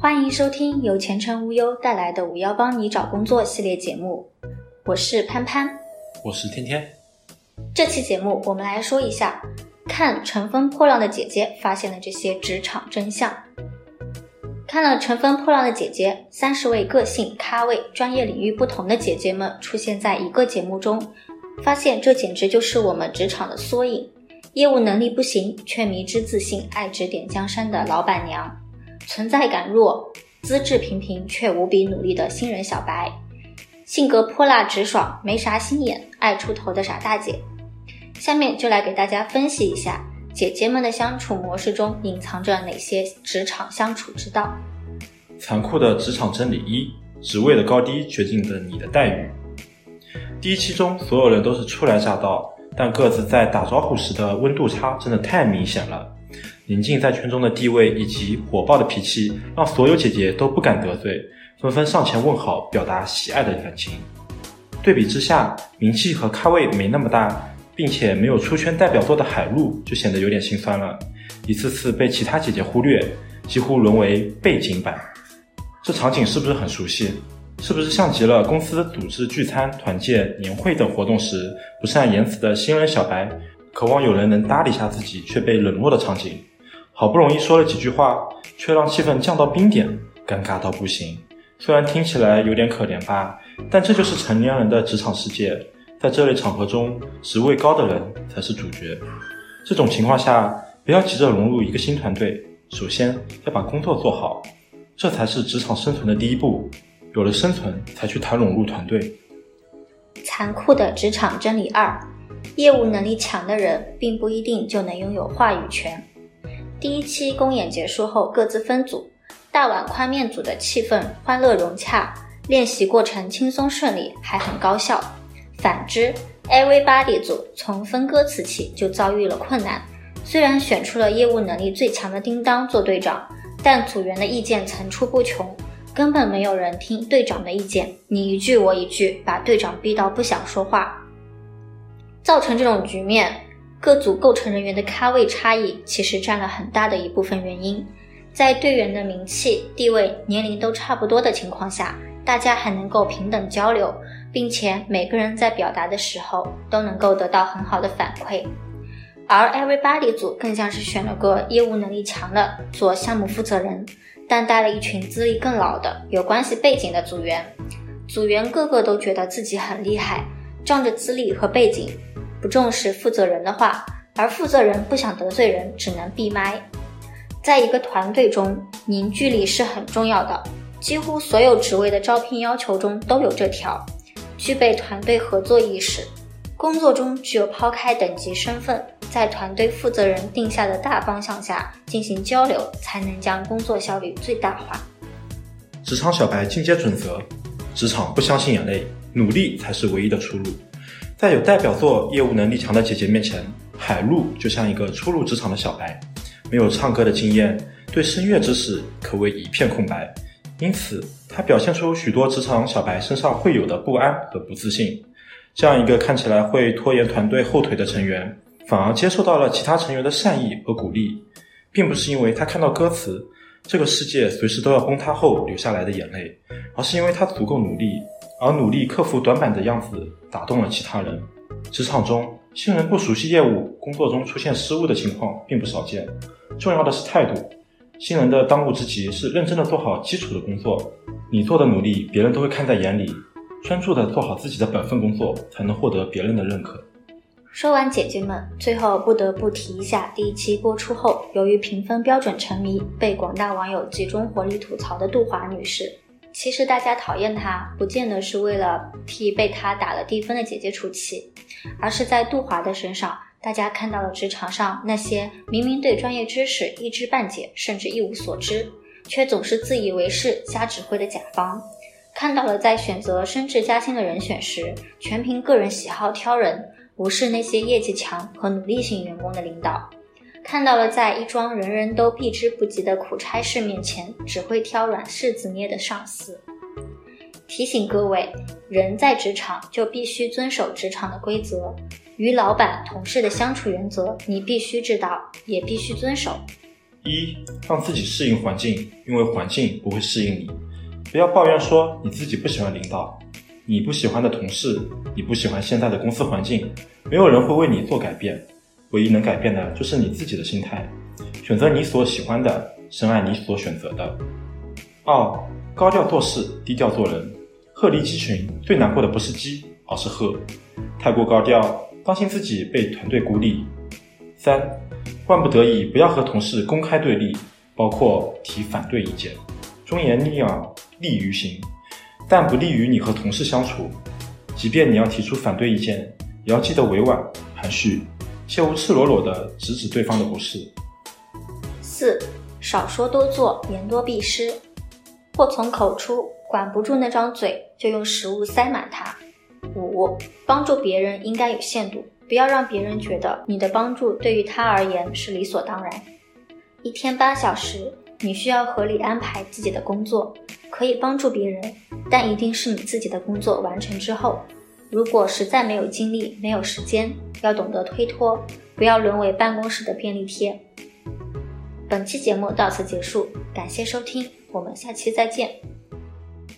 欢迎收听由前程无忧带来的“五幺帮你找工作”系列节目，我是潘潘，我是天天。这期节目我们来说一下，看《乘风破浪的姐姐》发现了这些职场真相。看了《乘风破浪的姐姐》，三十位个性、咖位、专业领域不同的姐姐们出现在一个节目中，发现这简直就是我们职场的缩影。业务能力不行却迷之自信、爱指点江山的老板娘。存在感弱、资质平平却无比努力的新人小白，性格泼辣直爽、没啥心眼、爱出头的傻大姐。下面就来给大家分析一下姐姐们的相处模式中隐藏着哪些职场相处之道。残酷的职场真理一：职位的高低决定着你的待遇。第一期中，所有人都是初来乍到，但各自在打招呼时的温度差真的太明显了。宁静在圈中的地位以及火爆的脾气，让所有姐姐都不敢得罪，纷纷上前问好，表达喜爱的感情。对比之下，名气和咖位没那么大，并且没有出圈代表作的海陆就显得有点心酸了，一次次被其他姐姐忽略，几乎沦为背景板。这场景是不是很熟悉？是不是像极了公司组织聚餐、团建、年会等活动时，不善言辞的新人小白，渴望有人能搭理下自己，却被冷落的场景？好不容易说了几句话，却让气氛降到冰点，尴尬到不行。虽然听起来有点可怜吧，但这就是成年人的职场世界。在这类场合中，职位高的人才是主角。这种情况下，不要急着融入一个新团队，首先要把工作做好，这才是职场生存的第一步。有了生存，才去谈融入团队。残酷的职场真理二：业务能力强的人，并不一定就能拥有话语权。第一期公演结束后，各自分组。大碗宽面组的气氛欢乐融洽，练习过程轻松顺利，还很高效。反之，Everybody 组从分歌词起就遭遇了困难。虽然选出了业务能力最强的叮当做队长，但组员的意见层出不穷，根本没有人听队长的意见，你一句我一句，把队长逼到不想说话。造成这种局面。各组构成人员的咖位差异，其实占了很大的一部分原因。在队员的名气、地位、年龄都差不多的情况下，大家还能够平等交流，并且每个人在表达的时候都能够得到很好的反馈。而 Everybody 组更像是选了个业务能力强的做项目负责人，但带了一群资历更老的、有关系背景的组员。组员个个都觉得自己很厉害，仗着资历和背景。不重视负责人的话，而负责人不想得罪人，只能闭麦。在一个团队中，凝聚力是很重要的。几乎所有职位的招聘要求中都有这条：具备团队合作意识。工作中只有抛开等级身份，在团队负责人定下的大方向下进行交流，才能将工作效率最大化。职场小白进阶准则：职场不相信眼泪，努力才是唯一的出路。在有代表作、业务能力强的姐姐面前，海陆就像一个初入职场的小白，没有唱歌的经验，对声乐知识可谓一片空白。因此，他表现出许多职场小白身上会有的不安和不自信。这样一个看起来会拖延团队后腿的成员，反而接受到了其他成员的善意和鼓励，并不是因为他看到歌词“这个世界随时都要崩塌”后流下来的眼泪，而是因为他足够努力。而努力克服短板的样子打动了其他人。职场中，新人不熟悉业务，工作中出现失误的情况并不少见。重要的是态度。新人的当务之急是认真的做好基础的工作。你做的努力，别人都会看在眼里。专注的做好自己的本分工作，才能获得别人的认可。说完姐姐们，最后不得不提一下第一期播出后，由于评分标准沉迷，被广大网友集中火力吐槽的杜华女士。其实大家讨厌她，不见得是为了替被她打了低分的姐姐出气，而是在杜华的身上，大家看到了职场上那些明明对专业知识一知半解，甚至一无所知，却总是自以为是、瞎指挥的甲方；看到了在选择升职加薪的人选时，全凭个人喜好挑人，无视那些业绩强和努力型员工的领导。看到了，在一桩人人都避之不及的苦差事面前，只会挑软柿子捏的上司。提醒各位，人在职场就必须遵守职场的规则，与老板、同事的相处原则，你必须知道，也必须遵守。一，让自己适应环境，因为环境不会适应你。不要抱怨说你自己不喜欢领导，你不喜欢的同事，你不喜欢现在的公司环境，没有人会为你做改变。唯一能改变的就是你自己的心态，选择你所喜欢的，深爱你所选择的。二，高调做事，低调做人。鹤立鸡群，最难过的不是鸡，而是鹤。太过高调，当心自己被团队孤立。三，万不得已不要和同事公开对立，包括提反对意见。忠言逆耳利于行，但不利于你和同事相处。即便你要提出反对意见，也要记得委婉含蓄。切勿赤裸裸地直指对方的不是。四，少说多做，言多必失。祸从口出，管不住那张嘴，就用食物塞满它。五，帮助别人应该有限度，不要让别人觉得你的帮助对于他而言是理所当然。一天八小时，你需要合理安排自己的工作，可以帮助别人，但一定是你自己的工作完成之后。如果实在没有精力、没有时间，要懂得推脱，不要沦为办公室的便利贴。本期节目到此结束，感谢收听，我们下期再见。